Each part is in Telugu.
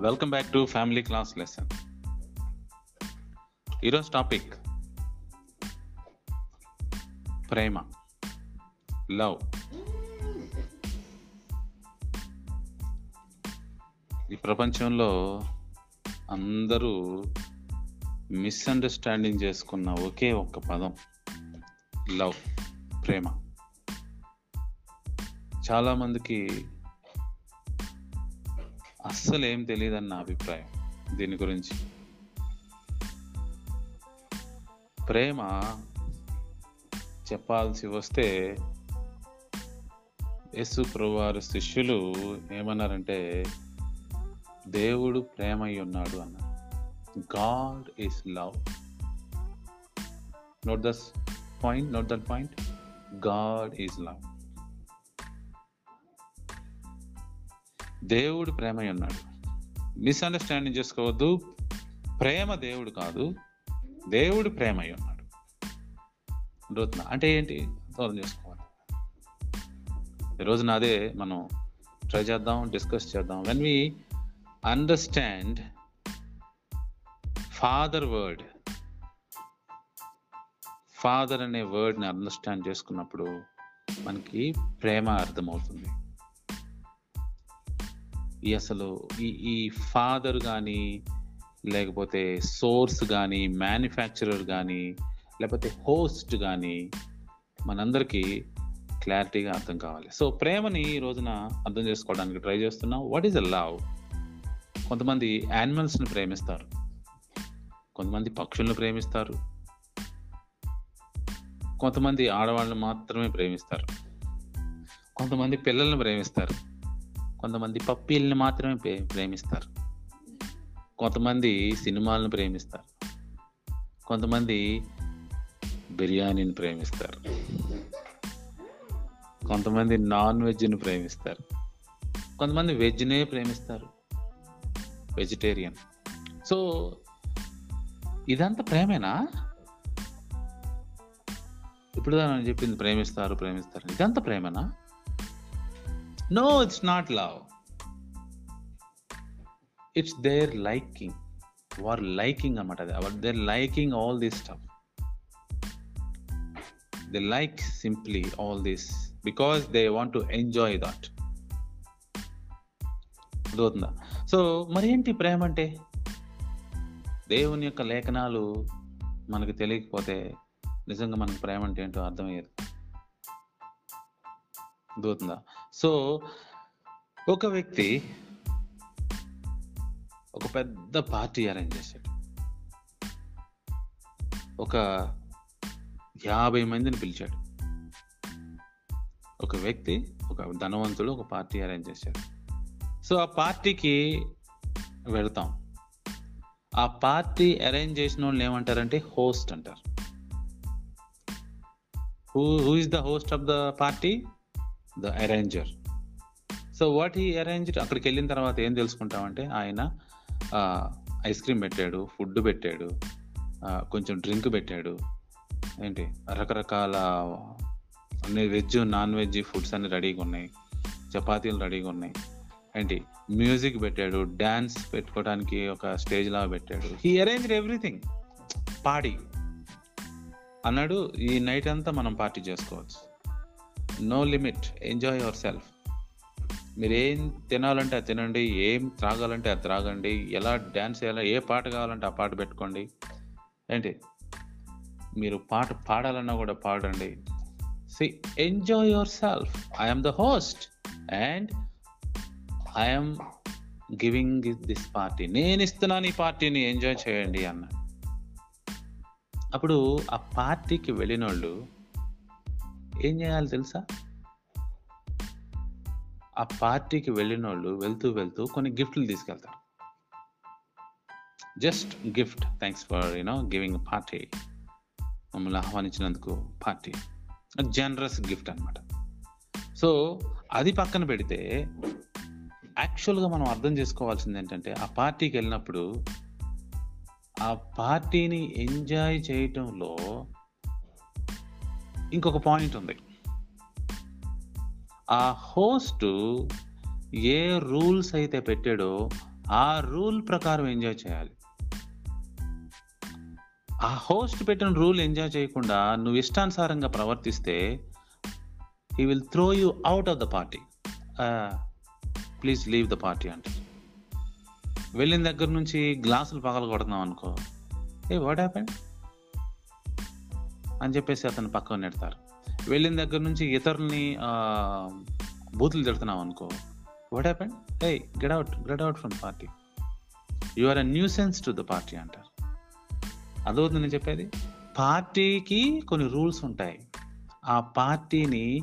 Welcome back to family class lesson. ఈరోజు టాపిక్ ప్రేమ లవ్. ఈ ప్రపంచంలో అందరూ మిస్అండర్స్టాండింగ్ చేసుకున్న ఒకే ఒక్క పదం లవ్ ప్రేమ. చాలా మందికి అస్సలు ఏం తెలియదని నా అభిప్రాయం దీని గురించి. ప్రేమ చెప్పాల్సి వస్తే యేసు ప్రభువారి శిష్యులు ఏమన్నారంటే దేవుడు ప్రేమ అయి ఉన్నాడు అన్నారు. God is love. Note this point note that point God is love. దేవుడు ప్రేమ అయి ఉన్నాడు. మిస్అండర్స్టాండింగ్ చేసుకోవద్దు. ప్రేమ దేవుడు కాదు. దేవుడు ప్రేమ అయి ఉన్నాడు. అడుగుతున్నా అంటే ఏంటి? అర్థం చేసుకోవాలి. ఈరోజున అదే మనం ట్రై చేద్దాం డిస్కస్ చేద్దాం. When we understand father word father అనే వర్డ్ని అండర్స్టాండ్ చేసుకున్నప్పుడు మనకి ప్రేమ అర్థమవుతుంది. ఈ అసలు ఈ ఈ ఫాదర్ కానీ లేకపోతే సోర్స్ కానీ మ్యానుఫ్యాక్చరర్ కానీ లేకపోతే హోస్ట్ కానీ మనందరికీ క్లారిటీగా అర్థం కావాలి. సో ప్రేమని ఈ రోజున అర్థం చేసుకోవడానికి ట్రై చేస్తున్నాం. వాట్ ఈజ్ అ లవ్ కొంతమంది యానిమల్స్ని ప్రేమిస్తారు. కొంతమంది పక్షులను ప్రేమిస్తారు. కొంతమంది ఆడవాళ్ళని మాత్రమే ప్రేమిస్తారు. కొంతమంది పిల్లల్ని ప్రేమిస్తారు. కొంతమంది పప్పీల్ని మాత్రమే ప్రే- ప్రేమిస్తారు. కొంతమంది సినిమాలను ప్రేమిస్తారు. కొంతమంది బిర్యానీని ప్రేమిస్తారు. కొంతమంది నాన్ వెజ్ని ప్రేమిస్తారు. కొంతమంది వెజ్నే ప్రేమిస్తారు. వెజిటేరియన్. సో ఇదంతా ప్రేమేనా? ఇప్పుడు నేను చెప్పింది ప్రేమిస్తారు ప్రేమిస్తారు. ఇదంతా ప్రేమేనా? No it's not love it's their liking war liking అనమాట అది. Their liking all this stuff they like simply all this because they want to enjoy that అర్థమవుతుందా? సో మరేంటి ప్రేమ అంటే? దేవుని యొక్క లేఖనాలు మనకు తెలియకపోతే నిజంగా మనకు ప్రేమ అంటే ఏంటో అర్థమయ్యేది? అర్థమవుతుందా? సో ఒక వ్యక్తి ఒక పెద్ద పార్టీ అరేంజ్ చేశాడు. ఒక యాభై మందిని పిలిచాడు. ఒక వ్యక్తి ఒక ధనవంతుడు ఒక పార్టీ అరేంజ్ చేశాడు. సో ఆ పార్టీకి వెళ్తాం. ఆ పార్టీ అరేంజ్ చేసిన వాళ్ళు ఏమంటారంటే హోస్ట్ అంటారు. Who who is the host of the party? The arranger. So what ఈ అరేంజ్ అక్కడికి వెళ్ళిన తర్వాత ఏం తెలుసుకుంటామంటే ఆయన ఐస్ క్రీమ్ పెట్టాడు ఫుడ్ పెట్టాడు కొంచెం డ్రింక్ పెట్టాడు. ఏంటి? రకరకాల అన్ని వెజ్ నాన్ వెజ్ ఫుడ్స్ అన్ని రెడీగా ఉన్నాయి. చపాతీలు రెడీగా ఉన్నాయి. ఏంటి? మ్యూజిక్ పెట్టాడు డ్యాన్స్ పెట్టుకోవడానికి ఒక స్టేజ్ లాగా పెట్టాడు. He arrange everything. పాడి. అన్నాడు ఈ నైట్ అంతా మనం పార్టీ చేసుకోవచ్చు. No limit. Enjoy your self మీరు ఏం తినాలంటే అది తినండి ఏం త్రాగాలంటే అది త్రాగండి ఎలా డ్యాన్స్ చేయాలో ఏ పాట కావాలంటే ఆ పాట పెట్టుకోండి. ఏంటి? మీరు పాట పాడాలన్నా కూడా పాడండి. See enjoy your self I'm the host and I'm giving this party నేను ఇస్తున్నాను ఈ పార్టీని ఎంజాయ్ చేయండి అన్న అప్పుడు ఆ పార్టీకి వెళ్ళిన వాళ్ళు ఏం చేయాలి తెలుసా? ఆ పార్టీకి వెళ్ళిన వాళ్ళు వెళ్తూ వెళ్తూ కొన్ని గిఫ్ట్లు తీసుకెళ్తారు. Just gift. Thanks for you know giving party. మమ్మల్ని ఆహ్వానించినందుకు పార్టీ. జనరస్ గిఫ్ట్ అనమాట సో అది పక్కన పెడితే యాక్చువల్గా మనం అర్థం చేసుకోవాల్సింది ఏంటంటే ఆ పార్టీకి వెళ్ళినప్పుడు ఆ పార్టీని ఎంజాయ్ చేయటంలో ఇంకొక పాయింట్ ఉంది. ఆ హోస్ట్ ఏ రూల్స్ అయితే పెట్టాడో ఆ రూల్ ప్రకారం ఎంజాయ్ చేయాలి. ఆ హోస్ట్ పెట్టిన రూల్ ఎంజాయ్ చేయకుండా నువ్వు ఇష్టానుసారంగా ప్రవర్తిస్తే he will throw you out of the party please leave the party అంటే. వెళ్ళిన దగ్గర నుంచి గ్లాసులు పగల కొడుతున్నాం అనుకో. ఏ వాట్ హ్యాపెండ్ అని చెప్పేసి అతను పక్కన నెడతారు. వెళ్ళిన దగ్గర నుంచి ఇతరుల్ని బూతులు తిడుతున్నాం అనుకో what happened a get out get out from party you are a nuisance to the party అంటారు. అదవుతుంది నేను చెప్పేది? పార్టీకి కొన్ని రూల్స్ ఉంటాయి. ఆ పార్టీని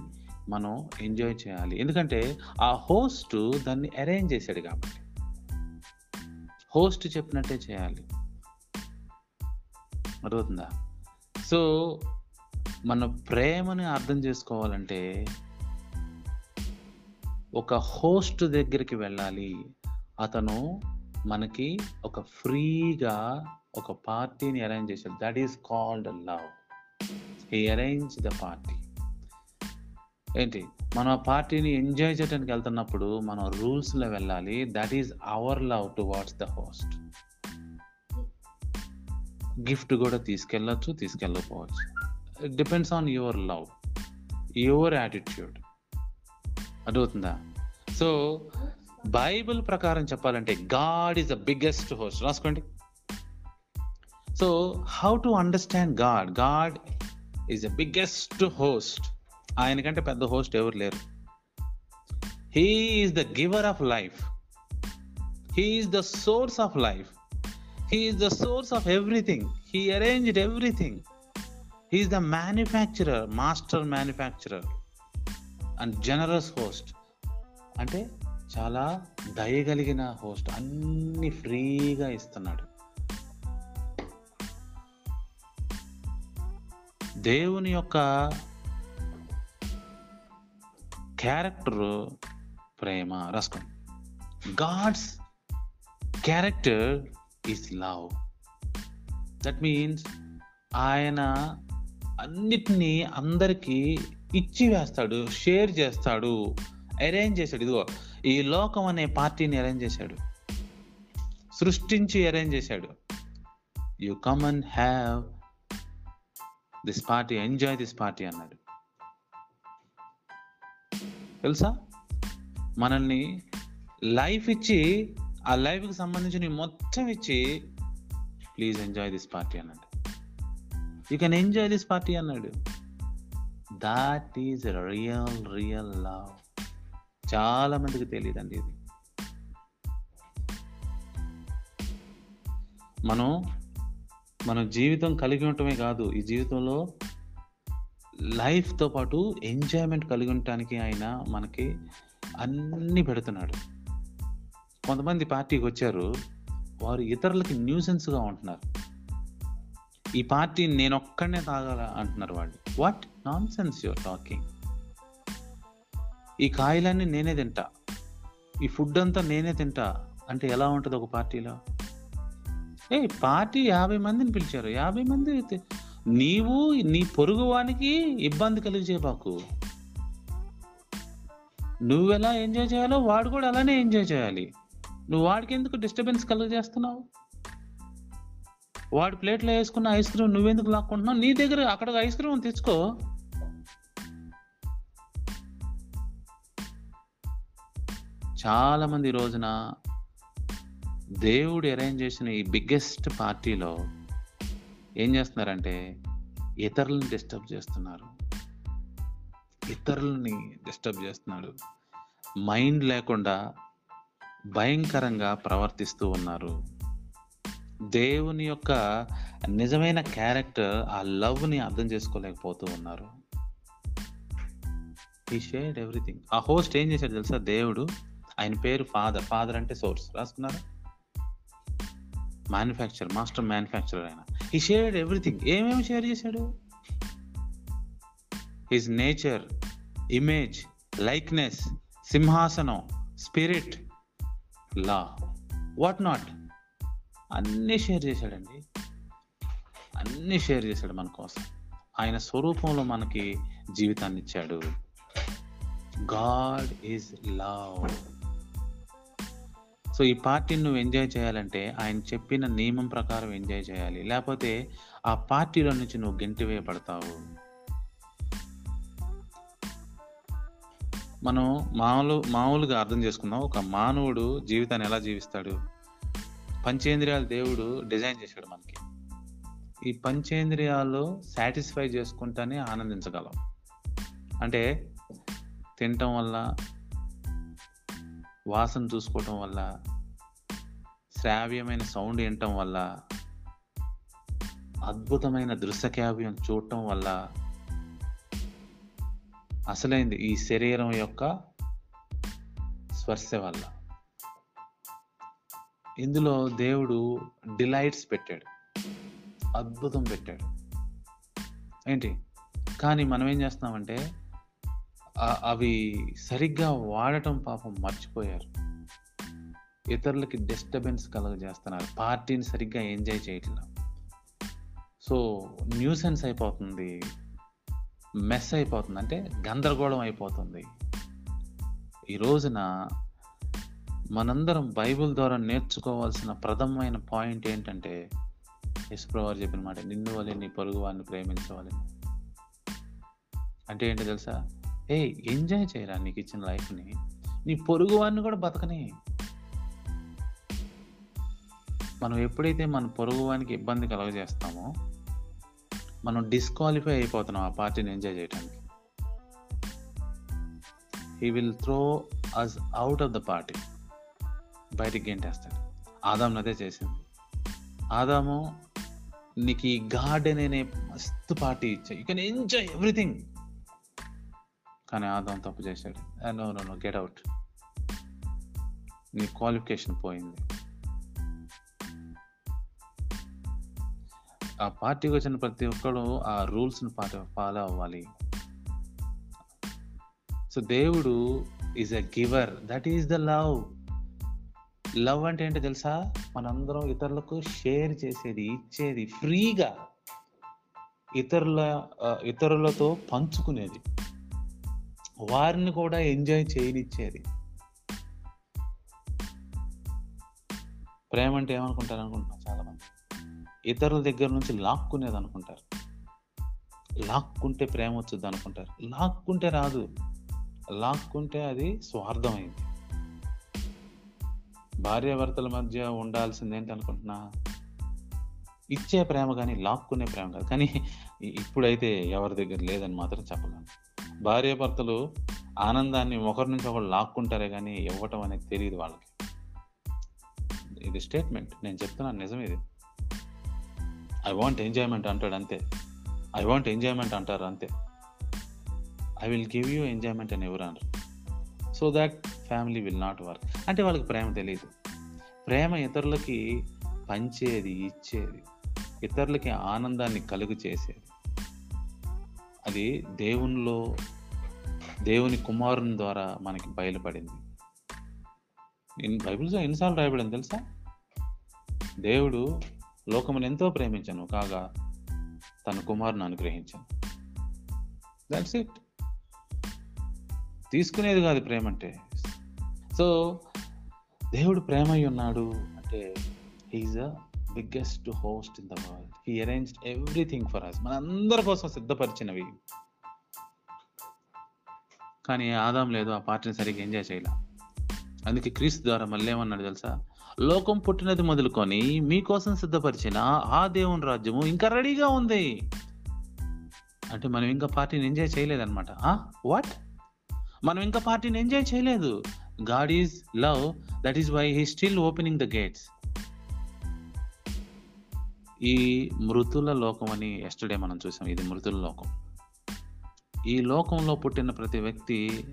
మనం ఎంజాయ్ చేయాలి. ఎందుకంటే ఆ హోస్ట్ దాన్ని అరేంజ్ చేశాడు కాబట్టి. హోస్ట్ చెప్పినట్టే చేయాలి. అర్థవుతుందా సో మన ప్రేమని అర్థం చేసుకోవాలంటే ఒక హోస్ట్ దగ్గరికి వెళ్ళాలి. అతను మనకి ఒక ఫ్రీగా ఒక పార్టీని అరేంజ్ చేశాడు. That is called love. He arrange the party. ఏంటి? మనం ఆ పార్టీని ఎంజాయ్ చేయడానికి వెళ్తున్నప్పుడు మనం రూల్స్లో వెళ్ళాలి. That is our love towards the host. Gift కూడా తీసుకెళ్ళచ్చు తీసుకెళ్ళకపోవచ్చు. Depends on your love your attitude అర్థమవుతుందా? సో బైబిల్ ప్రకారం చెప్పాలంటే God is the biggest host రాసుకోండి. So how to understand God God is the biggest host ఆయనకంటే పెద్ద హోస్ట్ ఎవరు లేరు. He is the giver of life he is the source of life he is the source of everything he arranged everything he is the manufacturer master manufacturer and generous host అంటే చాలా దయగలిగిన హోస్ట్ అన్ని ఫ్రీగా ఇస్తున్నాడు. దేవుని యొక్క క్యారెక్టర్ ప్రేమ రసం God's character is love that means ఆయన అన్నిటినీ అందరికీ ఇచ్చి వేస్తాడు షేర్ చేస్తాడు అరేంజ్ చేశాడు. ఇదిగో ఈ లోకం అనే పార్టీని అరేంజ్ చేశాడు. సృష్టించి అరేంజ్ చేశాడు. You come and have this party enjoy this party అన్నాడు. తెలుసా? మనల్ని లైఫ్ ఇచ్చి ఆ లైఫ్కి సంబంధించిన మొత్తం ఇచ్చి ప్లీజ్ ఎంజాయ్ దిస్ పార్టీ అన్నాడు. You can enjoy this party అన్నాడు. That is real real love చాలా మందికి తెలియదండి ఇది. మనం మన జీవితం కలిగి ఉండటమే కాదు ఈ జీవితంలో లైఫ్తో పాటు ఎంజాయ్మెంట్ కలిగి ఉండటానికి ఆయన మనకి అన్ని పెడుతున్నాడు. కొంతమంది పార్టీకి వచ్చారు వారు ఇతరులకి న్యూసెన్స్గా ఉంటున్నారు. ఈ పార్టీ నేను ఒక్కడనే తాగాల అంటున్నారు వాళ్ళు. వాట్? Nonsense your talking. ఈ కాయలన్నీ నేనే తింటా. ఈ ఫుడ్ అంతా నేనే తింటా. అంటే ఎలా ఉంటుంది ఒక పార్టీలో? ఏ పార్టీ యాభై మందిని పిలిచారు. యాభై మంది నీవు నీ పొరుగు వానికి ఇబ్బంది కలిగజేయబాకు నువ్వు ఎలా ఎంజాయ్ చేయాలో వాడు కూడా అలానే ఎంజాయ్ చేయాలి. నువ్వు వాడికి ఎందుకు డిస్టర్బెన్స్ కలుగజేస్తున్నావు? వాడి ప్లేట్లో వేసుకున్న ఐస్ క్రీమ్ నువ్వెందుకు లాక్కుంటున్నావు? నీ దగ్గర అక్కడ ఐస్ క్రీమ్ తెచ్చుకో చాలా మంది రోజున దేవుడు అరేంజ్ చేసిన ఈ బిగ్గెస్ట్ పార్టీలో ఏం చేస్తున్నారంటే ఇతరులను డిస్టర్బ్ చేస్తున్నారు. ఇతరులని డిస్టర్బ్ చేస్తున్నారు మైండ్ లేకుండా భయంకరంగా ప్రవర్తిస్తూ ఉన్నారు. దేవుని యొక్క నిజమైన క్యారెక్టర్ ఆ లవ్ని అర్థం చేసుకోలేకపోతూ ఉన్నారు. ఈ షేడ్ ఎవ్రీథింగ్ ఆ హోస్ట్ ఏం చేశాడు తెలుసా? దేవుడు ఆయన పేరు ఫాదర్. ఫాదర్ అంటే సోర్స్. రాసుకున్నారు? మ్యానుఫ్యాక్చర్ మాస్టర్ మ్యానుఫ్యాక్చరర్ ఆయన. ఈ షేడ్ ఎవ్రీథింగ్ ఏమేమి షేర్ చేశాడు? హిజ్ నేచర్ ఇమేజ్ లైక్నెస్ సింహాసనం స్పిరిట్ లా. వాట్ నాట్ అన్నీ షేర్ చేశాడండి. అన్నీ షేర్ చేశాడు మన కోసం. ఆయన స్వరూపంలో మనకి జీవితాన్ని ఇచ్చాడు. గాడ్ ఈజ్ లవ్ సో ఈ పార్టీని నువ్వు ఎంజాయ్ చేయాలంటే ఆయన చెప్పిన నియమం ప్రకారం ఎంజాయ్ చేయాలి. లేకపోతే ఆ పార్టీలో నుంచి నువ్వు గెంటివేయబడతావు. మనం మామూలు మామూలుగా అర్థం చేసుకుందాం. ఒక మానవుడు జీవితాన్ని ఎలా జీవిస్తాడు? పంచేంద్రియాలు దేవుడు డిజైన్ చేశాడు మనకి. ఈ పంచేంద్రియాలు సాటిస్ఫై చేసుకుంటానే ఆనందించగలం. అంటే తినటం వల్ల వాసన చూసుకోవటం వల్ల శ్రావ్యమైన సౌండ్ వినటం వల్ల అద్భుతమైన దృశ్యకావ్యం చూడటం వల్ల అసలైంది ఈ శరీరం యొక్క స్పర్శ వల్ల. ఇందులో దేవుడు డిలైట్స్ పెట్టాడు. అద్భుతం పెట్టాడు. ఏంటి? కానీ మనం ఏం చేస్తున్నామంటే అవి సరిగ్గా వాడటం పాపం మర్చిపోయారు. ఇతరులకి డిస్టర్బెన్స్ కలుగజేస్తున్నారు. పార్టీని సరిగ్గా ఎంజాయ్ చేయట్లా. సో న్యూసెన్స్ అయిపోతుంది. మెస్ అయిపోతుంది. అంటే గందరగోళం అయిపోతుంది. ఈ రోజున మనందరం బైబిల్ ద్వారా నేర్చుకోవాల్సిన ప్రథమమైన పాయింట్ ఏంటంటే యశ్వ్రవారు చెప్పిన మాట నిన్ను వలె నీ పొరుగు వారిని ప్రేమించవాలని. అంటే ఏంటో తెలుసా? ఏ ఎంజాయ్ చేయరా నీకు ఇచ్చిన లైఫ్ని? నీ పొరుగు వారిని కూడా బతకని. మనం ఎప్పుడైతే మన పొరుగు వానికి ఇబ్బంది కలగజేస్తామో మనం డిస్క్వాలిఫై అయిపోతున్నాం ఆ పార్టీని ఎంజాయ్ చేయడానికి he will throw us out of the party బయటికి గెంటేస్తాడు ఆదాం అదే చేసింది. ఆదాము నీకు ఈ గార్డెన్ అనే మస్తు పార్టీ ఇచ్చాయి యూ కెన్ ఎంజాయ్ ఎవ్రీథింగ్ కానీ ఆదాం తప్పు చేశాడు. No no no get out నీ క్వాలిఫికేషన్ పోయింది. ఆ పార్టీకి వచ్చిన ప్రతి ఒక్కడు ఆ రూల్స్ని పాట ఫాలో అవ్వాలి. సో దేవుడు is a giver that is the love love అంటే ఏంటో తెలుసా? మనందరం ఇతరులకు షేర్ చేసేది ఇచ్చేది ఫ్రీగా ఇతరుల ఇతరులతో పంచుకునేది. వారిని కూడా ఎంజాయ్ చేయనిచ్చేది. ప్రేమ అంటే ఏమనుకుంటారు అనుకుంటున్నా చాలా మంది ఇతరుల దగ్గర నుంచి లాక్కునేది అనుకుంటారు లాక్కుంటే ప్రేమ వచ్చింది అనుకుంటారు లాక్కుంటే రాదు. లాక్కుంటే అది స్వార్థమైంది. భార్యాభర్తల మధ్య ఉండాల్సింది ఏంటి అనుకుంటున్నా ఇచ్చే ప్రేమ కానీ లాక్కునే ప్రేమ కాదు. కానీ ఇప్పుడైతే ఎవరి దగ్గర లేదని మాత్రం చెప్పగలను భార్యాభర్తలు ఆనందాన్ని ఒకరి నుంచి ఒకరు లాక్కుంటారే కానీ ఇవ్వటం అనేది తెలియదు వాళ్ళకి. ఇది స్టేట్మెంట్. నేను చెప్తున్నాను నిజం ఇది. ఐ వాంట్ ఎంజాయ్మెంట్ అంటాడు అంతే. ఐ వాంట్ ఎంజాయ్మెంట్ అంటారు అంతే. I will give you enjoyment అని ఎవరు అనరు. So that family will not work అంటే వాళ్ళకి ప్రేమ తెలియదు. ప్రేమ ఇతరులకి పంచేది ఇచ్చేది ఇతరులకి ఆనందాన్ని కలుగు చేసేది. అది దేవునిలో దేవుని కుమారుని ద్వారా మనకి బయలుపడింది. బైబిల్స్లో ఎన్నిసార్లు రాయబడింది తెలుసా? దేవుడు లోకమును ఎంతో ప్రేమించను. కాగా తన కుమారుని అనుగ్రహించను. దట్స్ ఇట్ తీసుకునేది కాదు ప్రేమ అంటే సో దేవుడు ప్రేమ అయి ఉన్నాడు అంటే he is a biggest host in the world he arrange everything for us మన అందరి కోసం సిద్ధపరిచినవి. కానీ ఆదాం లేదు ఆ పార్టీని సరిగ్గా ఎంజాయ్ చేయలే. అందుకే క్రీస్తు ద్వారా మళ్ళీ ఏమన్నాడు తెలుసా? లోకం పుట్టినది మొదలుకొని మీకోసం సిద్ధపరిచిన ఆ దేవుని రాజ్యము ఇంకా రెడీగా ఉంది. అంటే మనం ఇంకా పార్టీని ఎంజాయ్ చేయలేదన్నమాట. వాట్ మనం ఇంకా పార్టీని ఎంజాయ్ చేయలేదు. God is love that is why he still opening the gates ఈ మృతుల లోకం అని ఎస్టర్డే మనం చూసాం. ఇది మృతుల లోకం. ఈ లోకంలో పుట్టిన ప్రతి వ్యక్తి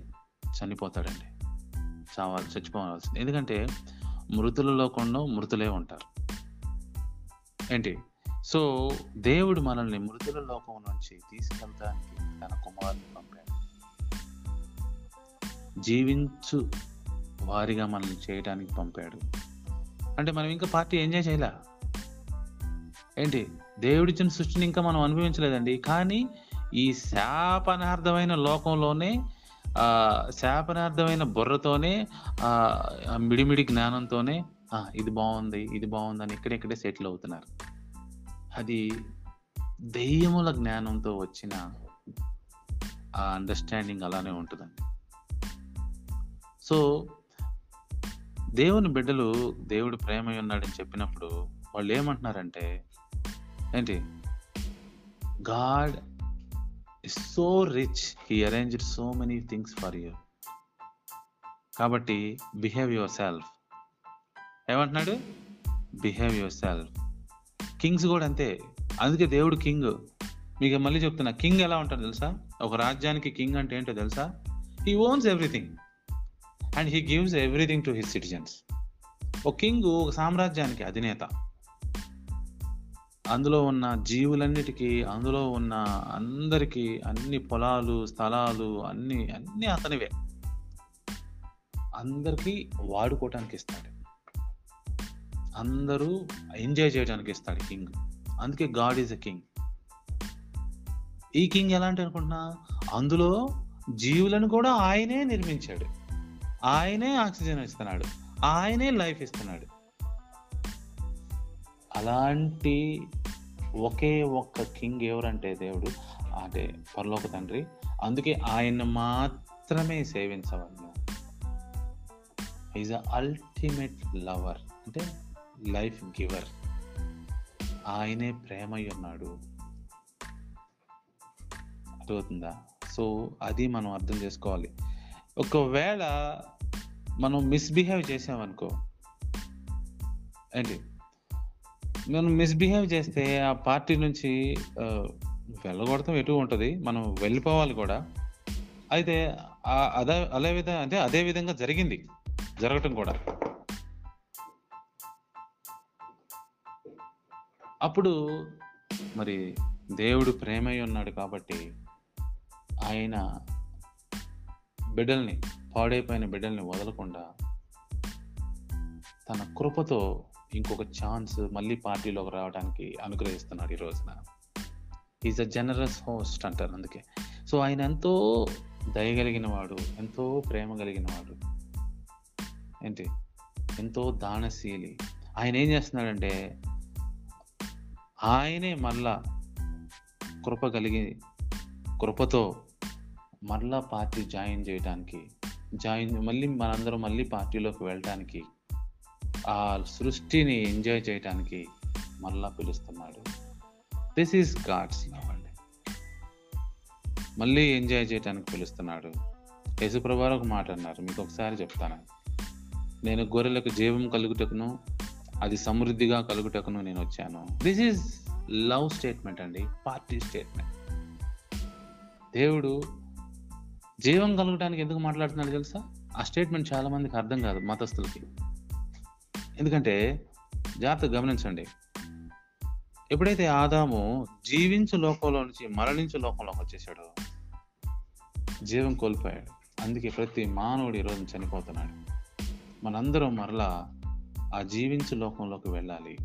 చనిపోతాడండి. చావాలి చచ్చిపోవాల్సింది. ఎందుకంటే మృతుల లోకంలో మృతులే ఉంటారు. ఏంటి? సో దేవుడు మనల్ని మృతుల లోకం నుంచి తీసుకెళ్ళడానికి తన కుమారుని పంపాడు. జీవించు వారిగా మనల్ని చేయడానికి పంపాడు. అంటే మనం ఇంకా పార్టీ ఎంజాయ్ చేయలే? ఏంటి? దేవుడిచ్చిన సృష్టిని ఇంకా మనం అనుభవించలేదండి. కానీ ఈ శాపనార్థమైన లోకంలోనే ఆ శాపనార్థమైన బుర్రతోనే ఆ మిడిమిడి జ్ఞానంతోనే ఆ, ఇది బాగుంది ఇది బాగుంది అని ఇక్కడెక్కడే సెటిల్ అవుతున్నారు. అది దెయ్యముల జ్ఞానంతో వచ్చిన ఆ అండర్స్టాండింగ్ అలానే ఉంటుందండి. సో దేవుని బిడ్డలు దేవుడు ప్రేమ ఉన్నాడని చెప్పినప్పుడు వాళ్ళు ఏమంటున్నారంటే ఏంటి? God is so rich he arranged so many things for you కాబట్టి బిహేవ్ యువర్ సెల్ఫ్ ఏమంటున్నాడు? బిహేవ్ యువర్ సెల్ఫ్ కింగ్స్ కూడా అంతే. అందుకే దేవుడు కింగ్ మీకు మళ్ళీ చెప్తున్నా కింగ్ ఎలా ఉంటాడు తెలుసా? ఒక రాజ్యానికి కింగ్ అంటే ఏంటో తెలుసా? He owns everything and he gives everything to his citizens ఒక కింగ్ ఒక సామ్రాజ్యానికి అధినేత. అందులో ఉన్న జీవులన్నిటికీ అందులో ఉన్న అందరికీ అన్ని పొలాలు స్థలాలు అన్ని అన్ని అతనివే. అందరికీ వాడుకోవటానికి ఇస్తాడు అందరూ ఎంజాయ్ చేయడానికి ఇస్తాడు కింగ్. అందుకే గాడ్ ఈజ్ ఎ కింగ్. ఈ కింగ్ ఎలాంటి అనుకుంటున్నా అందులో జీవులను కూడా ఆయనే నిర్మించాడు. ఆయనే ఆక్సిజన్ ఇస్తున్నాడు. ఆయనే లైఫ్ ఇస్తున్నాడు. అలాంటి ఒకే ఒక్క కింగ్ ఎవరంటే దేవుడు? అంటే పరలోక తండ్రి. అందుకే ఆయన మాత్రమే సేవించవలను ఈజ్ అ అల్టిమేట్ లవర్ అంటే లైఫ్ గివర్ ఆయనే ప్రేమై ఉన్నాడు. అర్థమవుతుందా? సో అది మనం అర్థం చేసుకోవాలి. ఒకవేళ మనం మిస్బిహేవ్ చేసామనుకో ఏంటి? మనం మిస్బిహేవ్ చేస్తే ఆ పార్టీ నుంచి వెళ్ళగొడతాం ఎటు ఉంటుంది. మనం వెళ్ళిపోవాలి కూడా. అయితే అదే అదే విధంగా అంటే అదే విధంగా జరిగింది. జరగటం కూడా. అప్పుడు మరి దేవుడు ప్రేమై ఉన్నాడు కాబట్టి ఆయన బిడ్డల్ని పాడైపోయిన బిడ్డల్ని వదలకుండా తన కృపతో ఇంకొక ఛాన్స్ మళ్ళీ పార్టీలోకి రావడానికి అనుగ్రహిస్తున్నాడు ఈ రోజున. ఈజ్ అ జనరస్ హోస్ట్ అంటారు అందుకే. సో ఆయన ఎంతో దయగలిగిన వాడు ఎంతో ప్రేమ కలిగిన వాడు. ఏంటి? ఎంతో దానశీలి. ఆయన ఏం చేస్తున్నాడంటే ఆయనే మళ్ళా కృప కలిగి కృపతో మళ్ళా పార్టీ జాయిన్ చేయడానికి జాయిన్ మళ్ళీ మనందరం మళ్ళీ పార్టీలోకి వెళ్ళడానికి ఆ సృష్టిని ఎంజాయ్ చేయటానికి మళ్ళా పిలుస్తున్నాడు. దిస్ ఈస్ గాడ్స్ లవ్ అండి. మళ్ళీ ఎంజాయ్ చేయడానికి పిలుస్తున్నాడు. యేసుప్రభారు ఒక మాట అన్నారు. మీకు ఒకసారి చెప్తాను. నేను గొర్రెలకు జీవం కలుగుటకును అది సమృద్ధిగా కలుగుటకును నేను వచ్చాను. దిస్ ఈజ్ లవ్ స్టేట్మెంట్ అండి. పార్టీ స్టేట్మెంట్ దేవుడు జీవం కలగడానికి ఎందుకు మాట్లాడుతున్నాడు తెలుసా? ఆ స్టేట్మెంట్ చాలామందికి అర్థం కాదు మతస్థులకి. ఎందుకంటే జాగ్రత్తగా గమనించండి. ఎప్పుడైతే ఆదాము జీవించు లోకంలో నుంచి మరణించు లోకంలోకి వచ్చేసాడో జీవం కోల్పోయాడు. అందుకే ప్రతి మానవుడు ఈరోజు చనిపోతున్నాడు. మనందరం మరలా ఆ జీవించు లోకంలోకి వెళ్ళాలి.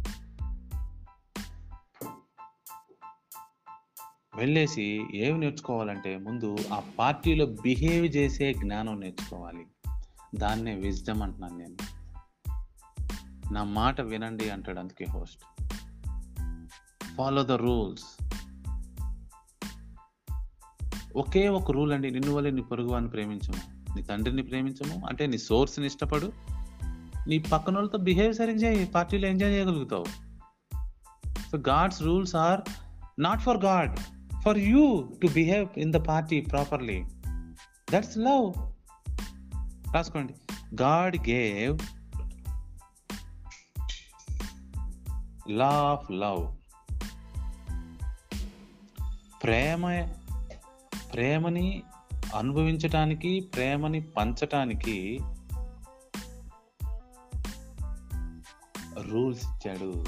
వెళ్ళేసి ఏమి నేర్చుకోవాలంటే ముందు ఆ పార్టీలో బిహేవ్ చేసే జ్ఞానం నేర్చుకోవాలి. దాన్నే విజ్డమ్ అంటున్నాను నేను. నా మాట వినండి అంటాడు అందుకే హోస్ట్. ఫాలో ద రూల్స్ ఒకే ఒక రూల్ అండి నిన్ను వల్ల నీ పొరుగువాన్ని ప్రేమించము. నీ తండ్రిని ప్రేమించము. అంటే నీ సోర్స్ని ఇష్టపడు. నీ పక్కన వాళ్ళతో బిహేవ్ సరిగ్గా చేయి పార్టీలో enjoy చేయగలుగుతావు. So God's rules are not for God for you to behave in the party properly that's love రాసుకోండి. God gave law of love ప్రేమ ప్రేమని అనుభవించటానికి ప్రేమని పంచటానికి రూల్స్ ఇచ్చాడు.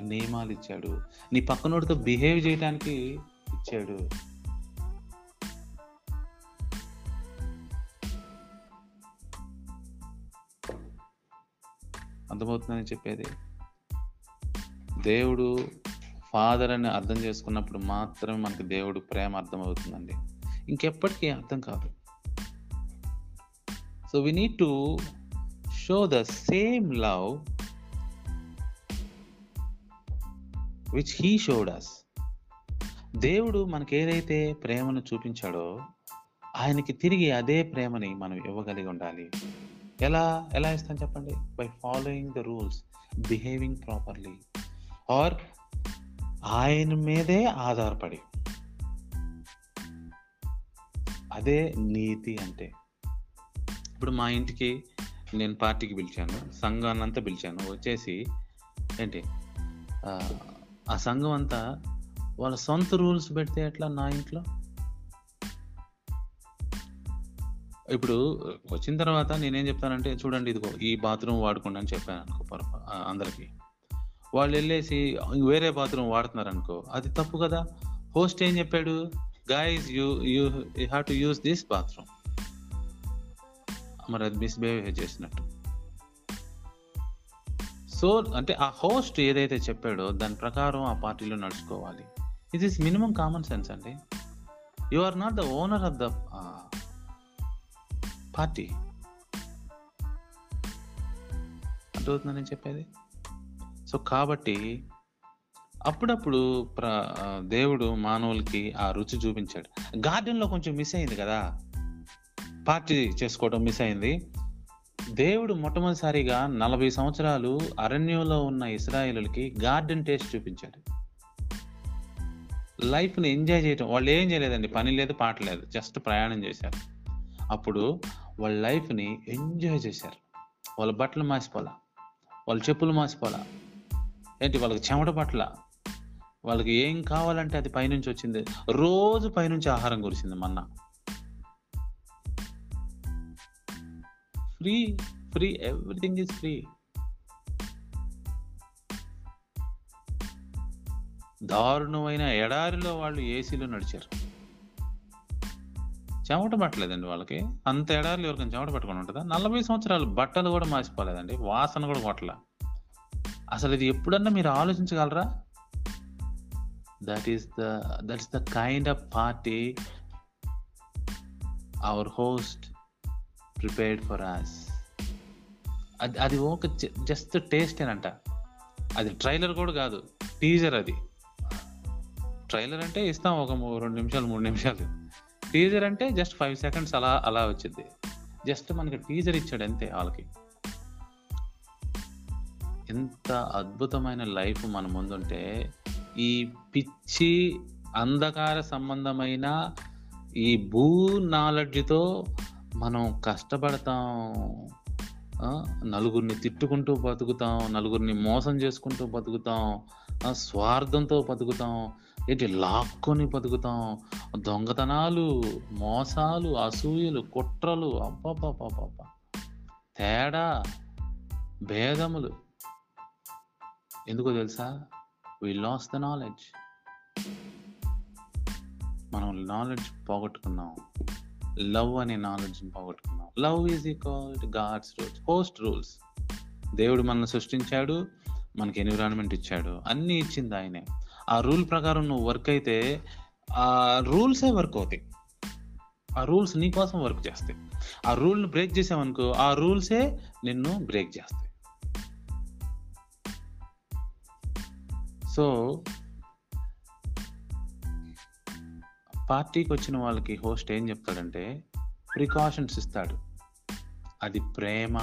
నియమాలు ఇచ్చాడు. నీ పక్కనోడితో బిహేవ్ చేయడానికి ఇచ్చాడు. అర్థమవుతుందని చెప్పేది? దేవుడు ఫాదర్ అని అర్థం చేసుకున్నప్పుడు మాత్రమే మనకి దేవుడు ప్రేమ అర్థమవుతుందండి. ఇంకెప్పటికీ అర్థం కాదు. So we need to show the same love which he showed us దేవుడు మనకి ఏదైతే ప్రేమను చూపించాడో ఆయనకి తిరిగి అదే ప్రేమని మనం ఇవ్వగలిగి ఉండాలి. ఎలా ఎలా ఇస్తాను చెప్పండి? By following the rules behaving properly or ఆయన మీదే ఆధారపడి. అదే నీతి అంటే. ఇప్పుడు మా ఇంటికి నేను పార్టీకి పిలిచాను సంఘాన్నంతా పిలిచాను వచ్చేసి ఏంటి ఆ, సంఘం అంతా వాళ్ళ సొంత రూల్స్ పెడితే ఎట్లా నా ఇంట్లో? ఇప్పుడు వచ్చిన తర్వాత నేనేం చెప్తానంటే చూడండి ఇదిగో ఈ బాత్రూమ్ వాడుకోండి అని చెప్పాను అనుకో పొరపా అందరికీ. వాళ్ళు వెళ్ళేసి వేరే బాత్రూమ్ వాడుతున్నారు అనుకో అది తప్పు కదా. హోస్ట్ ఏం చెప్పాడు? Guys you you you have to use this bathroom మరి అది మిస్బిహేవ్ చేసినట్టు. సో అంటే ఆ హోస్ట్ ఏదైతే చెప్పాడో దాని ప్రకారం ఆ పార్టీలో నడుచుకోవాలి. ఇది ఈస్ మినిమం కామన్ సెన్స్ అండి. You are not the owner of the party అర్థమవుతుందని చెప్పేది? సో కాబట్టి అప్పుడప్పుడు ప్ర దేవుడు మానవులకి ఆ రుచి చూపించాడు. గార్డెన్లో కొంచెం మిస్ అయింది కదా? పార్టీ చేసుకోవడం మిస్ అయింది. దేవుడు మొట్టమొదటిసారిగా నలభై సంవత్సరాలు అరణ్యంలో ఉన్న ఇస్రాయేలులకి గార్డెన్ టేస్ట్ చూపించాడు. లైఫ్ని ఎంజాయ్ చేయటం వాళ్ళు ఏం చేయలేదండి పని లేదు పాట లేదు జస్ట్ ప్రయాణం చేశారు. అప్పుడు వాళ్ళ లైఫ్ని ఎంజాయ్ చేశారు. వాళ్ళ బట్టలు మాసిపోలా వాళ్ళ చెప్పులు మాసిపోలా ఏంటి వాళ్ళకి చెమట పట్ల? వాళ్ళకి ఏం కావాలంటే అది పైనుంచి వచ్చింది. రోజు పైనుంచి ఆహారం కురిసింది manna. Free free everything is free. దారుణమైన ఎడారిలో వాళ్ళు ఏసీలో నడిచారు. చెమట పట్టలేదండి వాళ్ళకి. అంత ఎడారిలో ఎవరికైనా చెమట పట్టుకుని ఉంటుందా? నలభై సంవత్సరాలు బట్టలు కూడా మాసిపోలేదండి వాసన కూడా కొట్టలే. అసలు ఇది ఎప్పుడన్నా మీరు ఆలోచించగలరా? That is the that's the kind of party our host prepared for us అది అది ఒక జస్ట్ టేస్ట్ అంట. అది ట్రైలర్ కూడా కాదు టీజర్ అది. ట్రైలర్ అంటే ఇస్తాం ఒక రెండు నిమిషాలు మూడు నిమిషాలు. టీజర్ అంటే జస్ట్ ఫైవ్ సెకండ్స్ అలా అలా వచ్చింది. జస్ట్ మనకి టీజర్ ఇచ్చాడు అంతే వాళ్ళకి. ఎంత అద్భుతమైన లైఫ్ మన ముందుంటే ఈ పిచ్చి అంధకార సంబంధమైన ఈ భూ నాలెడ్జ్తో మనం కష్టపడతాం. నలుగురిని తిట్టుకుంటూ బతుకుతాం నలుగురిని మోసం చేసుకుంటూ బతుకుతాం స్వార్థంతో బతుకుతాం ఏంటి లాక్కొని బతుకుతాం. దొంగతనాలు మోసాలు అసూయలు కుట్రలు అబ్బబ్బబ్బబ్బ తేడా భేదములు. ఎందుకో తెలుసా? వి లాస్ ద నాలెడ్జ్ మనం నాలెడ్జ్ పోగొట్టుకున్నాం. లవ్ అనే నాలెడ్జ్ని పోగొట్టుకున్నాం. Love is equal God's rules host rules దేవుడు మనల్ని సృష్టించాడు మనకి ఎన్విరాన్మెంట్ ఇచ్చాడు అన్నీ ఇచ్చింది ఆయనే. ఆ రూల్ ప్రకారం నువ్వు వర్క్ అయితే ఆ రూల్సే వర్క్ అవుతాయి. ఆ రూల్స్ నీ కోసం వర్క్ చేస్తాయి. ఆ రూల్ని బ్రేక్ చేసామనుకో ఆ రూల్సే నిన్ను బ్రేక్ చేస్తాయి. సో పార్టీకి వచ్చిన వాళ్ళకి హోస్ట్ ఏం చెప్తాడంటే ప్రికాషన్స్ ఇస్తాడు. అది ప్రేమ.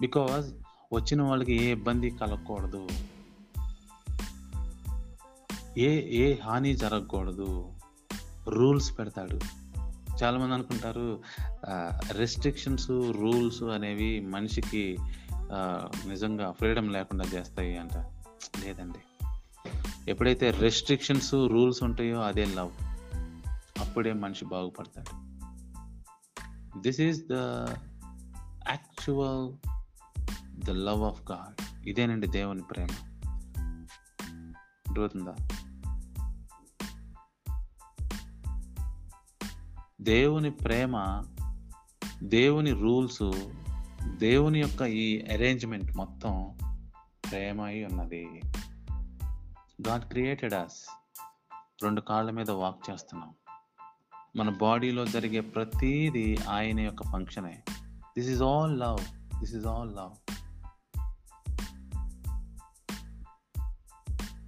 బికాజ్ వచ్చిన వాళ్ళకి ఏ ఇబ్బంది కలగకూడదు. ఏ ఏ హాని జరగకూడదు. రూల్స్ పెడతాడు. చాలామంది అనుకుంటారు రెస్ట్రిక్షన్స్ రూల్స్ అనేవి మనిషికి నిజంగా ఫ్రీడమ్ లేకుండా చేస్తాయి అంట. లేదండి. ఎప్పుడైతే రెస్ట్రిక్షన్స్ రూల్స్ ఉంటాయో అదే లవ్ అప్పుడే మనిషి బాగుపడతాడు. This is the actual the love of God ఇదేనండి దేవుని ప్రేమ. అర్థమవుతుందా? దేవుని ప్రేమ దేవుని రూల్స్ దేవుని యొక్క ఈ అరేంజ్మెంట్ మొత్తం ప్రేమ అయి ఉన్నది. గాడ్ క్రియేటెడ్ అస్ రెండు కాళ్ళ మీద వాక్ చేస్తున్నాం. మన బాడీలో జరిగే ప్రతిదీ ఆయన యొక్క ఫంక్షనే this is all love this is all love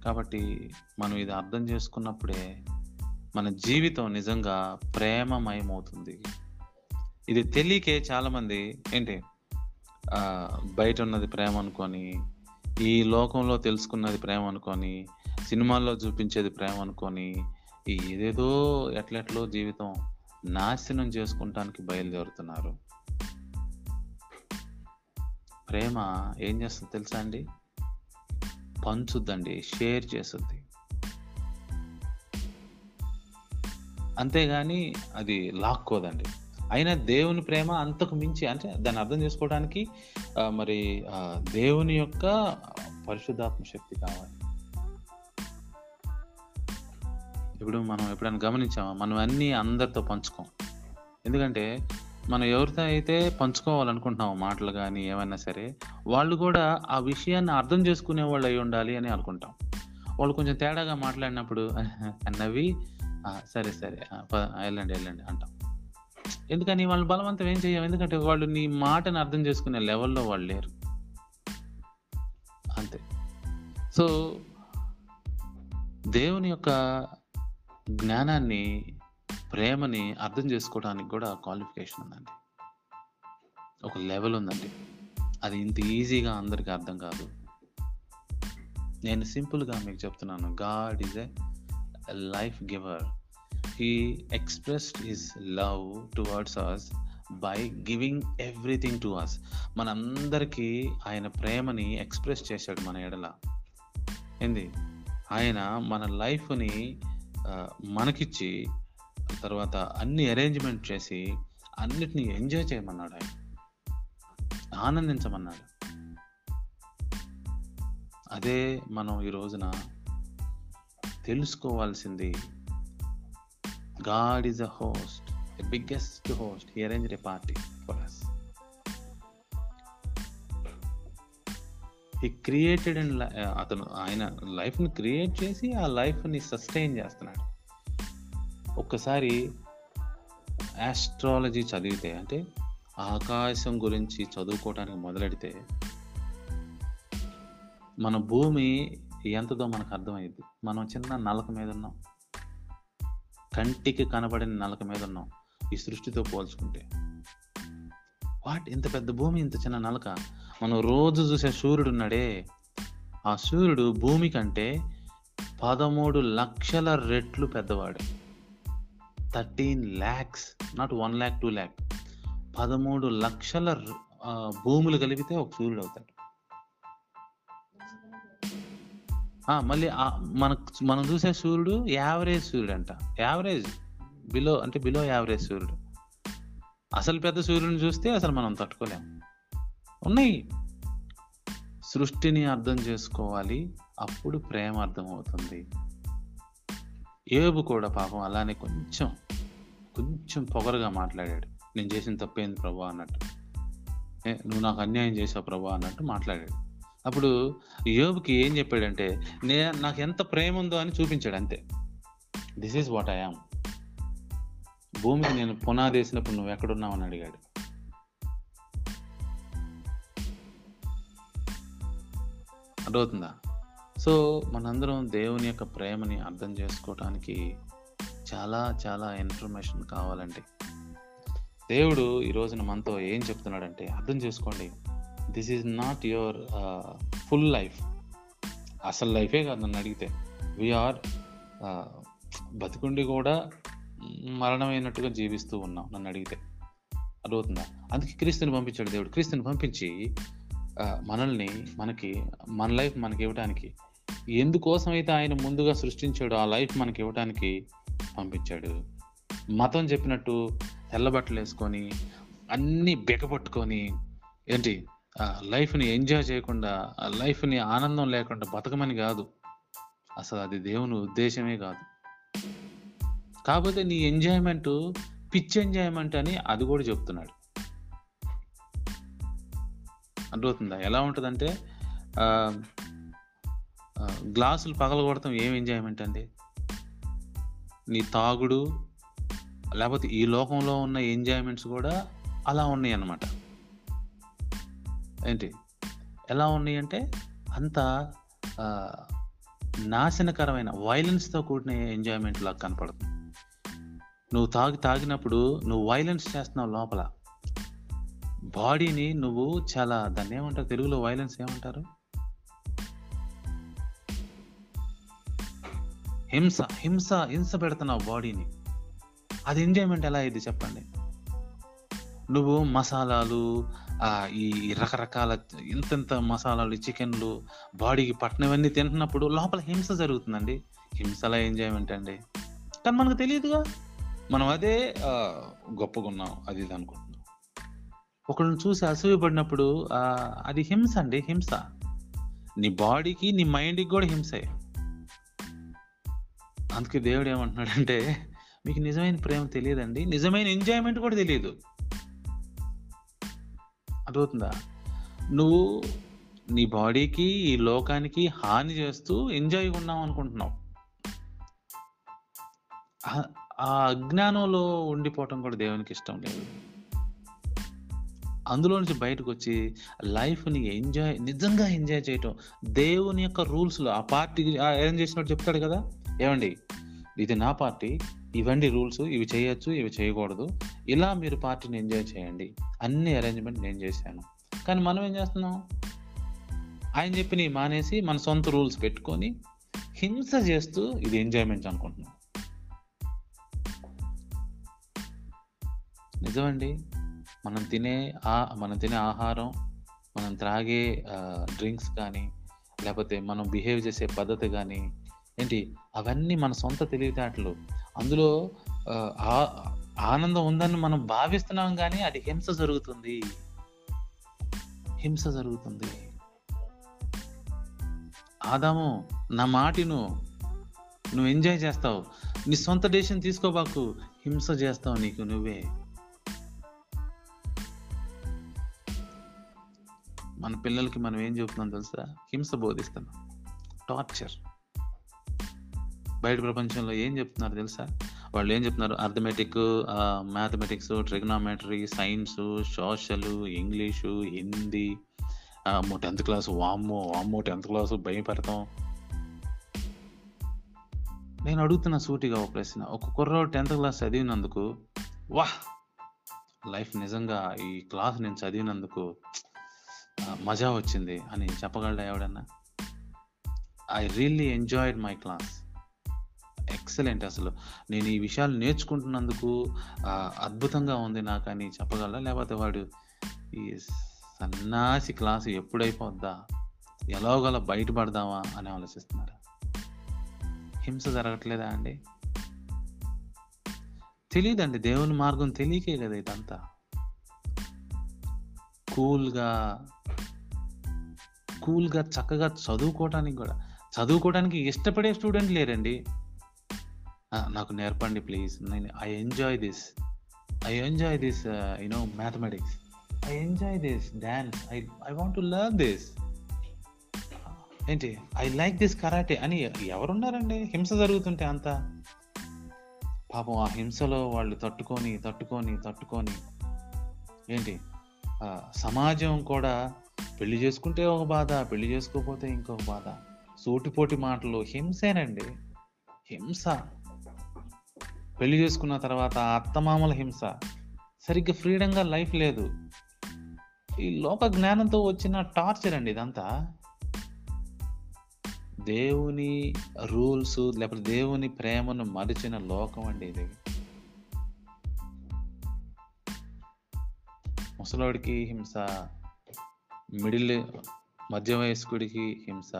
కాబట్టి మనం ఇది అర్థం చేసుకున్నప్పుడే మన జీవితం నిజంగా ప్రేమమయమవుతుంది. ఇది తెలియకే చాలామంది ఏంటి? బయట ఉన్నది ప్రేమ అనుకొని ఈ లోకంలో తెలుసుకున్నది ప్రేమ అనుకొని సినిమాల్లో చూపించేది ప్రేమ అనుకొని ఈ ఏదేదో ఎట్లెట్లో జీవితం నాశనం చేసుకుంటానికి బయలుదేరుతున్నారు. ప్రేమ ఏం చేస్తుంది తెలుసా అండి? పంచుద్దండి షేర్ చేస్తుంది. అంతేగాని అది లాక్కోదండి. అయినా దేవుని ప్రేమ అంతకు మించి అంటే దాన్ని అర్థం చేసుకోవడానికి మరి దేవుని యొక్క పరిశుద్ధాత్మ శక్తి కావాలి. ఇప్పుడు మనం ఎప్పుడైనా గమనించామా? మనం అన్నీ అందరితో పంచుకోం. ఎందుకంటే మనం ఎవరితో అయితే పంచుకోవాలనుకుంటున్నామో మాటలు కానీ ఏమైనా సరే వాళ్ళు కూడా ఆ విషయాన్ని అర్థం చేసుకునే వాళ్ళు అయి ఉండాలి అని అనుకుంటాం. వాళ్ళు కొంచెం తేడాగా మాట్లాడినప్పుడు నవ్వి సరే సరే వెళ్ళండి వెళ్ళండి అంటాం. ఎందుకని వాళ్ళు బలవంతం ఏం చేయం ఎందుకంటే వాళ్ళు నీ మాటను అర్థం చేసుకునే లెవెల్లో వాళ్ళు లేరు. అంతే. సో దేవుని యొక్క జ్ఞానాన్ని ప్రేమని అర్థం చేసుకోవడానికి కూడా క్వాలిఫికేషన్ ఉందండి. ఒక లెవెల్ ఉందండి. అది ఇంత ఈజీగా అందరికీ అర్థం కాదు. నేను సింపుల్గా మీకు చెప్తున్నాను. God is a life giver. He expressed his love towards us by giving everything to us మనందరికీ ఆయన ప్రేమని ఎక్స్ప్రెస్ చేశాడు మన ఎడల. ఏంది? ఆయన మన లైఫ్ని మనకిచ్చి తర్వాత అన్ని అరేంజ్మెంట్ చేసి అన్నిటినీ ఎంజాయ్ చేయమన్నాడు ఆయన. ఆనందించమన్నాడు. అదే మనం ఈ రోజున తెలుసుకోవాల్సింది God is a host the biggest host He arranged a party for us. He created and అతను ఆయన లైఫ్ని క్రియేట్ చేసి ఆ లైఫ్ని సస్టైన్ చేస్తున్నాడు. ఒక్కసారి ఆస్ట్రాలజీ చదివితే అంటే ఆకాశం గురించి చదువుకోవడానికి మొదలెడితే మన భూమి ఎంతదో మనకు అర్థమైంది మనం చిన్న నలక మీద ఉన్నాం. కంటికి కనబడిన నలక మీద ఉన్నాం ఈ సృష్టితో పోల్చుకుంటే. వాట్? ఇంత పెద్ద భూమి ఇంత చిన్న నలక? మనం రోజు చూసే సూర్యుడు ఉన్నాడే. ఆ సూర్యుడు భూమి కంటే పదమూడు లక్షల రెట్లు పెద్దవాడు. Thirteen lakhs not one lakh two lakh. పదమూడు లక్షల భూములు కలిపితే ఒక సూర్యుడు అవుతాడు. మళ్ళీ మనకు మనం చూసే సూర్యుడు యావరేజ్ సూర్యుడు అంట యావరేజ్. బిలో అంటే బిలో యావరేజ్ సూర్యుడు. అసలు పెద్ద సూర్యుడిని చూస్తే అసలు మనం తట్టుకోలేము ఉన్నాయి. సృష్టిని అర్థం చేసుకోవాలి. అప్పుడు ప్రేమ అర్థం అవుతుంది ఏబు కూడా పాపం అలానే కొంచెం కొంచెం పొగరుగా మాట్లాడాడు. నేను చేసిన తప్పేంది ప్రభా అన్నట్టు. ఏ, నువ్వు నాకు అన్యాయం చేసావు ప్రభా అన్నట్టు మాట్లాడాడు. అప్పుడు యోబుకి ఏం చెప్పాడంటే నే నాకు ఎంత ప్రేమ ఉందో అని చూపించాడు అంతే. దిస్ ఈజ్ వాట్ ఐఆమ్ భూమికి నేను పునాది వేసినప్పుడు నువ్వు ఎక్కడున్నావు? అని అడిగాడు. అర్థమవుతుందా? సో మనందరం దేవుని యొక్క ప్రేమని అర్థం చేసుకోవటానికి చాలా చాలా ఇన్ఫర్మేషన్ కావాలండి. దేవుడు ఈ రోజున మనతో ఏం చెప్తున్నాడంటే అర్థం చేసుకోండి. This is not your full life. అసలు లైఫే కాదు నన్ను అడిగితే. వీఆర్ బతికుండి కూడా మరణమైనట్టుగా జీవిస్తూ ఉన్నాం నన్ను అడిగితే. అర్థమవుతుందా? అందుకే క్రీస్తుని పంపించాడు దేవుడు. క్రీస్తుని పంపించి మనల్ని మనకి మన లైఫ్ మనకి ఇవ్వడానికి ఎందుకోసం అయితే ఆయన ముందుగా సృష్టించాడో ఆ లైఫ్ మనకి ఇవ్వడానికి పంపించాడు. మతం చెప్పినట్టు తెల్లబట్టలు వేసుకొని అన్నీ బిగపట్టుకొని ఏంటి? లైఫ్ని ఎంజాయ్ చేయకుండా లైఫ్ని ఆనందం లేకుండా బతకమని కాదు. అసలు అది దేవుని ఉద్దేశమే కాదు. కాకపోతే నీ ఎంజాయ్మెంట్ పిచ్ ఎంజాయ్మెంట్ అని అది కూడా చెప్తున్నాడు. అర్థమవుతుందా? ఎలా ఉంటుందంటే గ్లాసులు పగలగొడతాం ఏం ఎంజాయ్మెంట్ అండి? నీ తాగుడు లేకపోతే ఈ లోకంలో ఉన్న ఎంజాయ్మెంట్స్ కూడా అలా ఉన్నాయి అన్నమాట ఏంటి? ఎలా ఉన్నాయి అంటే అంత నాశనకరమైన వైలెన్స్తో కూడిన ఎంజాయ్మెంట్ లాగా కనపడుతుంది నువ్వు తాగి తాగినప్పుడు నువ్వు వైలెన్స్ చేస్తున్నావు లోపల. బాడీని నువ్వు చాలా దాన్ని ఏమంటారు? తెలుగులో వైలెన్స్ ఏమంటారు? హింస హింస హింస పెడుతున్నావు బాడీని. అది ఎంజాయ్మెంట్ ఎలా అయింది చెప్పండి? నువ్వు మసాలాలు ఈ రకరకాల ఇంతంత మసాలాలు చికెన్లు బాడీకి పట్టినవన్నీ తింటున్నప్పుడు లోపల హింస జరుగుతుందండి. హింసలా ఎంజాయ్మెంట్ అండి. కానీ మనకు తెలియదుగా. మనం అదే గొప్పగా ఉన్నాం అది ఇది అనుకుంటున్నాం. ఒకళ్ళని చూసి అసూయపడినప్పుడు అది హింస అండి హింస. నీ బాడీకి నీ మైండ్కి కూడా హింసే. అందుకే దేవుడు ఏమంటున్నాడంటే మీకు నిజమైన ప్రేమ తెలియదండి. నిజమైన ఎంజాయ్మెంట్ కూడా తెలియదు. అర్థమవుతుందా? నువ్వు నీ బాడీకి ఈ లోకానికి హాని చేస్తూ ఎంజాయ్ ఉన్నావు అనుకుంటున్నావు. ఆ- ఆ అజ్ఞానంలో ఉండిపోవటం కూడా దేవునికి ఇష్టం లేదు. అందులో నుంచి బయటకు వచ్చి లైఫ్ని ఎంజాయ్ నిజంగా ఎంజాయ్ చేయటం. దేవుని యొక్క రూల్స్లో ఆ పార్టీ అరేంజ్ చేసినట్టు చెప్తాడు కదా? ఏమండి? ఇది నా పార్టీ ఇవండి రూల్స్ ఇవి చేయొచ్చు ఇవి చేయకూడదు. ఇలా మీరు పార్టీని ఎంజాయ్ చేయండి. అన్ని అరేంజ్మెంట్ నేను చేశాను. కానీ మనం ఏం చేస్తున్నాం? ఆయన చెప్పినవి మానేసి మన సొంత రూల్స్ పెట్టుకొని హింస చేస్తూ ఇది ఎంజాయ్మెంట్ అనుకుంటున్నాం. నిజమండి. మనం తినే ఆ మనం తినే ఆహారం మనం త్రాగే డ్రింక్స్ కానీ లేకపోతే మనం బిహేవ్ చేసే పద్ధతి కానీ ఏంటి? అవన్నీ మన సొంత తెలివితేటలు. అందులో ఆనందం ఉందని మనం భావిస్తున్నాం కానీ అది హింస జరుగుతుంది. హింస జరుగుతుంది. ఆదాము నా మాటిను నువ్వు ఎంజాయ్ చేస్తావు. నీ సొంత డెసిషన్ తీసుకోబాకు. హింస చేస్తావు నీకు నువ్వే. మన పిల్లలకి మనం ఏం చెబుతున్నాం తెలుసా? హింస బోధిస్తున్నాం. టార్చర్ బయట ప్రపంచంలో ఏం చెప్తున్నారు తెలుసా? వాళ్ళు ఏం చెప్తున్నారు? Arithmetic mathematics trigonometry science social English Hindi tenth class వామ్మో వామ్మో టెన్త్ క్లాస్ భయం పెడతాం నేను అడుగుతున్న సూటిగా ఒక ప్రశ్న. ఒక కుర్రాడు టెన్త్ క్లాస్ చదివినందుకు వాహ్! లైఫ్ నిజంగా ఈ క్లాస్ నేను చదివినందుకు మజా వచ్చింది అని చెప్పగలడా ఎవడన్నా? I really enjoyed my class excellent అసలు. నేను ఈ విషయాలు నేర్చుకుంటున్నందుకు అద్భుతంగా ఉంది నాకు అని చెప్పగలరా? లేకపోతే వాడు ఈ సన్నాసి క్లాసు ఎప్పుడైపోద్దా? ఎలాగోలా బయటపడదామా అని ఆలోచిస్తున్నారు? హింస జరగట్లేదా అండి? తెలియదండి దేవుని మార్గం తెలియకే కదా ఇదంతా. కూల్గా కూల్గా చక్కగా చదువుకోవటానికి కూడా. చదువుకోవడానికి ఇష్టపడే స్టూడెంట్ లేరండి. నాకు నేర్పండి ప్లీజ్. నేను I enjoy this I enjoy this you know mathematics I enjoy this dance I I want to learn this ఏంటి? ఐ లైక్ దిస్ కరాటే అని ఎవరున్నారండి? హింస జరుగుతుంటే అంతా? పాపం ఆ హింసలో వాళ్ళు తట్టుకొని తట్టుకొని తట్టుకొని. ఏంటి? సమాజం కూడా పెళ్ళి చేసుకుంటే ఒక బాధ పెళ్ళి చేసుకోకపోతే ఇంకొక బాధ. సూటిపోటి మాటలు హింసేనండి. హింస. పెళ్ళి చేసుకున్న తర్వాత అత్తమామల హింస. సరిగ్గా ఫ్రీడంగా లైఫ్ లేదు. ఈ లోక జ్ఞానంతో వచ్చిన టార్చర్ అండి ఇదంతా. దేవుని రూల్స్ లేకపోతే దేవుని ప్రేమను మరిచిన లోకం అండి ఇది. ముసలోడికి హింస మిడిల్ మధ్య వయస్కుడికి హింస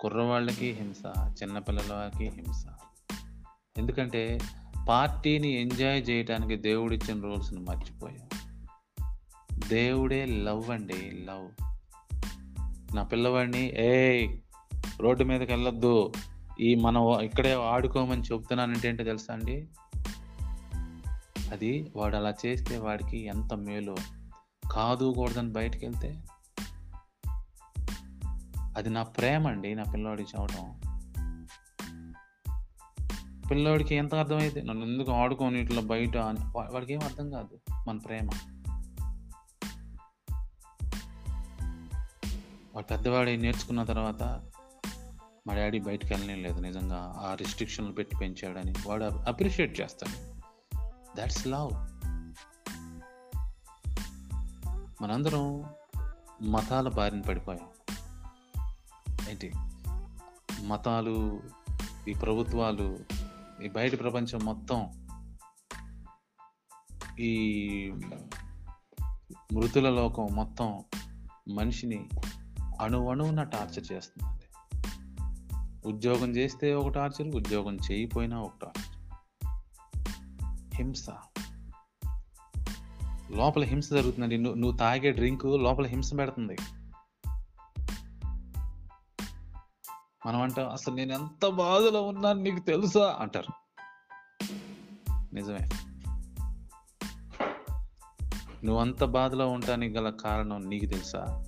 కుర్రవాళ్ళకి హింస చిన్నపిల్లలకి హింస. ఎందుకంటే పార్టీని ఎంజాయ్ చేయడానికి దేవుడిచ్చిన రూల్స్ని మర్చిపోయాం దేవుడే లవ్ అండి లవ్. నా పిల్లవాడిని ఏ రోడ్డు మీదకి వెళ్ళొద్దు. ఈ మనం ఇక్కడే ఆడుకోమని చెప్తున్నానంటే ఏంటో తెలుసా అండి? అది వాడు అలా చేస్తే వాడికి ఎంత మేలు. కాదు కూడదని బయటికి వెళ్తే అది నా ప్రేమ అండి నా పిల్లోడికి చెప్పడం పిల్లోడికి ఎంత అర్థమైతే నన్ను ఎందుకు ఆడుకోని ఇట్లా బయట వాడికి ఏం అర్థం కాదు. మన ప్రేమ. వాడు పెద్దవాడి నేర్చుకున్న తర్వాత మా డాడీ బయటకు వెళ్ళనే లేదు నిజంగా. ఆ రిస్ట్రిక్షన్లు పెట్టి పెంచాడని వాడు అప్రిషియేట్ చేస్తాడు. దాట్స్ లవ్ మనందరం మతాల బారిన పడిపోయాం. ఏంటి? మతాలు ఈ ప్రభుత్వాలు ఈ బయట ప్రపంచం మొత్తం ఈ మృతుల లోకం మొత్తం మనిషిని అణువణువున టార్చర్ చేస్తుందండి. ఉద్యోగం చేస్తే ఒక టార్చర్ ఉద్యోగం చేయకపోయినా ఒక టార్చర్. హింస. లోపల హింస జరుగుతుందండి. నువ్వు నువ్వు తాగే డ్రింక్ లోపల హింస పెడుతుంది. మనం అంటాం అసలు నేను ఎంత బాధలో ఉన్నాను నీకు తెలుసా? అంటారు. నిజమే. నువ్వు అంత బాధలో ఉండటానికి గల కారణం నీకు తెలుసా?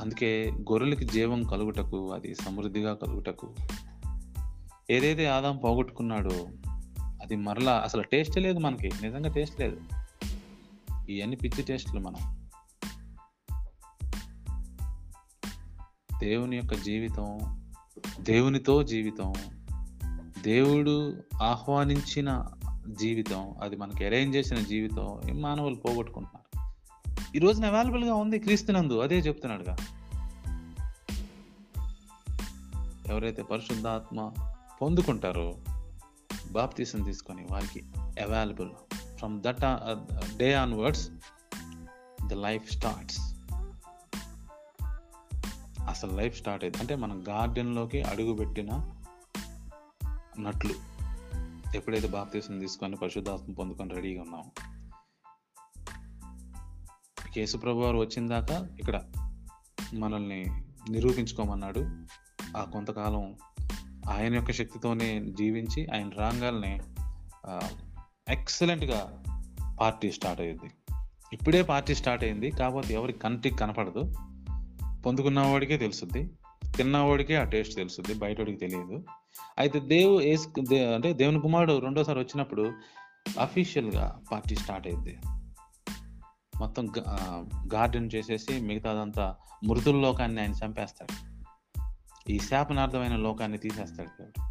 అందుకే గొర్రెలకి జీవం కలుగుటకు అది సమృద్ధిగా కలుగుటకు ఏదైతే ఆదాం పోగొట్టుకున్నాడో అది మరలా అసలు టేస్ట్ లేదు మనకి. నిజంగా టేస్ట్ లేదు. ఇవన్నీ పిచ్చి టేస్ట్లు మనం. దేవుని యొక్క జీవితం దేవునితో జీవితం దేవుడు ఆహ్వానించిన జీవితం అది మనకి అరేంజ్ చేసిన జీవితం ఈ మానవులు పోగొట్టుకుంటున్నారు. ఈ రోజున అవైలబుల్గా ఉంది క్రీస్తునందు అదే చెప్తున్నాడుగా. ఎవరైతే పరిశుద్ధాత్మ పొందుకుంటారో బాప్తీసం తీసుకొని వారికి available from that day onwards the life starts అసలు లైఫ్ స్టార్ట్ అయింది అంటే మనం గార్డెన్లోకి అడుగు పెట్టిన నట్లు. ఎప్పుడైతే బాప్తీసం తీసుకొని పరిశుద్ధాత్మ పొందుకొని రెడీగా ఉన్నాము. కేసుప్రభు వారు వచ్చిన దాకా ఇక్కడ మనల్ని నిరూపించుకోమన్నాడు. ఆ కొంతకాలం ఆయన యొక్క శక్తితోనే జీవించి ఆయన రాగాల్ని ఎక్సలెంట్గా పార్టీ స్టార్ట్ అయ్యింది. ఇప్పుడే పార్టీ స్టార్ట్ అయింది కాకపోతే ఎవరికి కంటికి కనపడదు. పొందుకున్నవాడికే తెలుస్తుంది తిన్నవాడికే ఆ టేస్ట్ తెలుస్తుంది బయటవాడికి తెలియదు. అయితే దేవు ఏసు అంటే దేవుని కుమారుడు రెండోసారి వచ్చినప్పుడు అఫీషియల్గా పార్టీ స్టార్ట్ అయింది మొత్తం గార్డెన్ చేసేసి మిగతాదంతా మృతుల లోకాన్ని ఆయన చంపేస్తాడు. ఈ శాపనార్థమైన లోకాన్ని తీసేస్తాడు దేవుడు.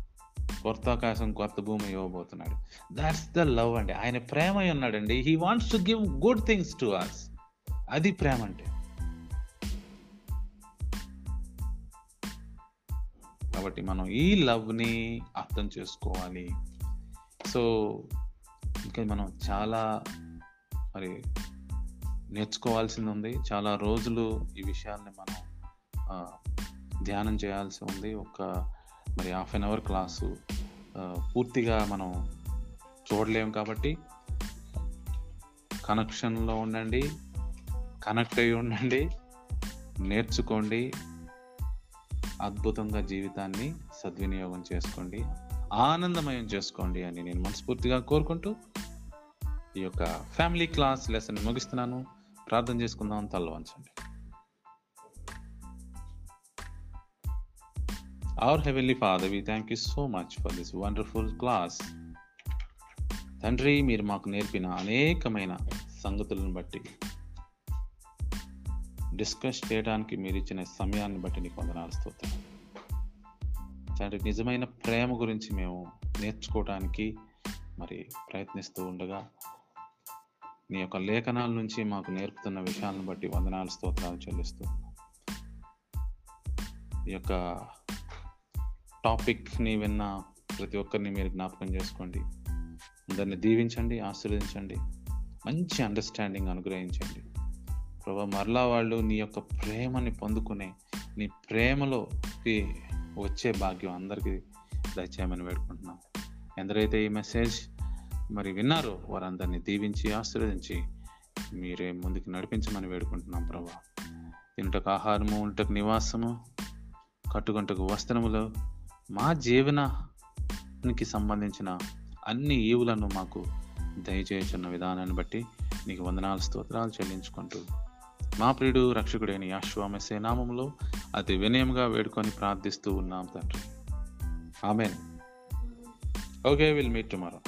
కొత్త ఆకాశం కొత్త భూమి ఇవ్వబోతున్నాడు. దాట్స్ ద లవ్ అండి. ఆయన ప్రేమ అయి ఉన్నాడండి. He wants to give good things to us అది ప్రేమ అంటే. కాబట్టి మనం ఈ లవ్ని అర్థం చేసుకోవాలి. సో ఇంకా మనం చాలా మరి నేర్చుకోవాల్సింది ఉంది చాలా రోజులు ఈ విషయాల్ని మనం ధ్యానం చేయాల్సి ఉంది. ఒక మరి హాఫ్ అన్ అవర్ క్లాసు పూర్తిగా మనం చూడలేము కాబట్టి కనెక్షన్లో ఉండండి కనెక్ట్ అయి ఉండండి నేర్చుకోండి. అద్భుతంగా జీవితాన్ని సద్వినియోగం చేసుకోండి ఆనందమయం చేసుకోండి అని నేను మనస్ఫూర్తిగా కోరుకుంటూ ఈ యొక్క ఫ్యామిలీ క్లాస్ లెసన్ ముగిస్తున్నాను ప్రార్థన చేసుకుందాం తల్ల వంచండి Our Heavenly Father, we thank you so much for this wonderful class. తండ్రి మీరు మాకు నేర్పిన అనేకమైన సంగతులను బట్టి డిస్కస్ చేయడానికి మీరు ఇచ్చిన సమయాన్ని బట్టి నీకు వందనాలు స్తోత్రం. తండ్రి నిజమైన ప్రేమ గురించి మేము నేర్చుకోవడానికి మరి ప్రయత్నిస్తూ ఉండగా నీ యొక్క లేఖనాల నుంచి మాకు నేర్పుతున్న విషయాలను బట్టి వందనాలు స్తోత్రాలు చెల్లిస్తూ ఈ యొక్క టాపిక్ని విన్న ప్రతి ఒక్కరిని మీరు జ్ఞాపకం చేసుకోండి. అందరిని దీవించండి ఆశీర్వదించండి. మంచి అండర్స్టాండింగ్ అనుగ్రహించండి. ప్రభా మరలా వాళ్ళు నీ యొక్క ప్రేమని పొందుకునే నీ ప్రేమలోకి వచ్చే భాగ్యం అందరికీ దయచేయమని వేడుకుంటున్నాం. ఎందరైతే ఈ మెసేజ్ మరి విన్నారో వారందరినీ దీవించి ఆశీర్వదించి మీరే ముందుకు నడిపించమని వేడుకుంటున్నాం ప్రభా. తినుటకు ఆహారము ఉంటకు నివాసము కట్టుకుంటకు వస్త్రములు మా జీవనానికి సంబంధించిన అన్ని ఈవులను మాకు దయచేయుచున్న విధానాన్ని బట్టి నీకు వందనాలు స్తోత్రాలు చెల్లించుకుంటూ మా ప్రియుడు రక్షకుడైన యాశ్వామసే నామంలో అతి వినయంగా వేడుకొని ప్రార్థిస్తూ ఉన్నాం తండ్రి. Amen. Okay will meet tomorrow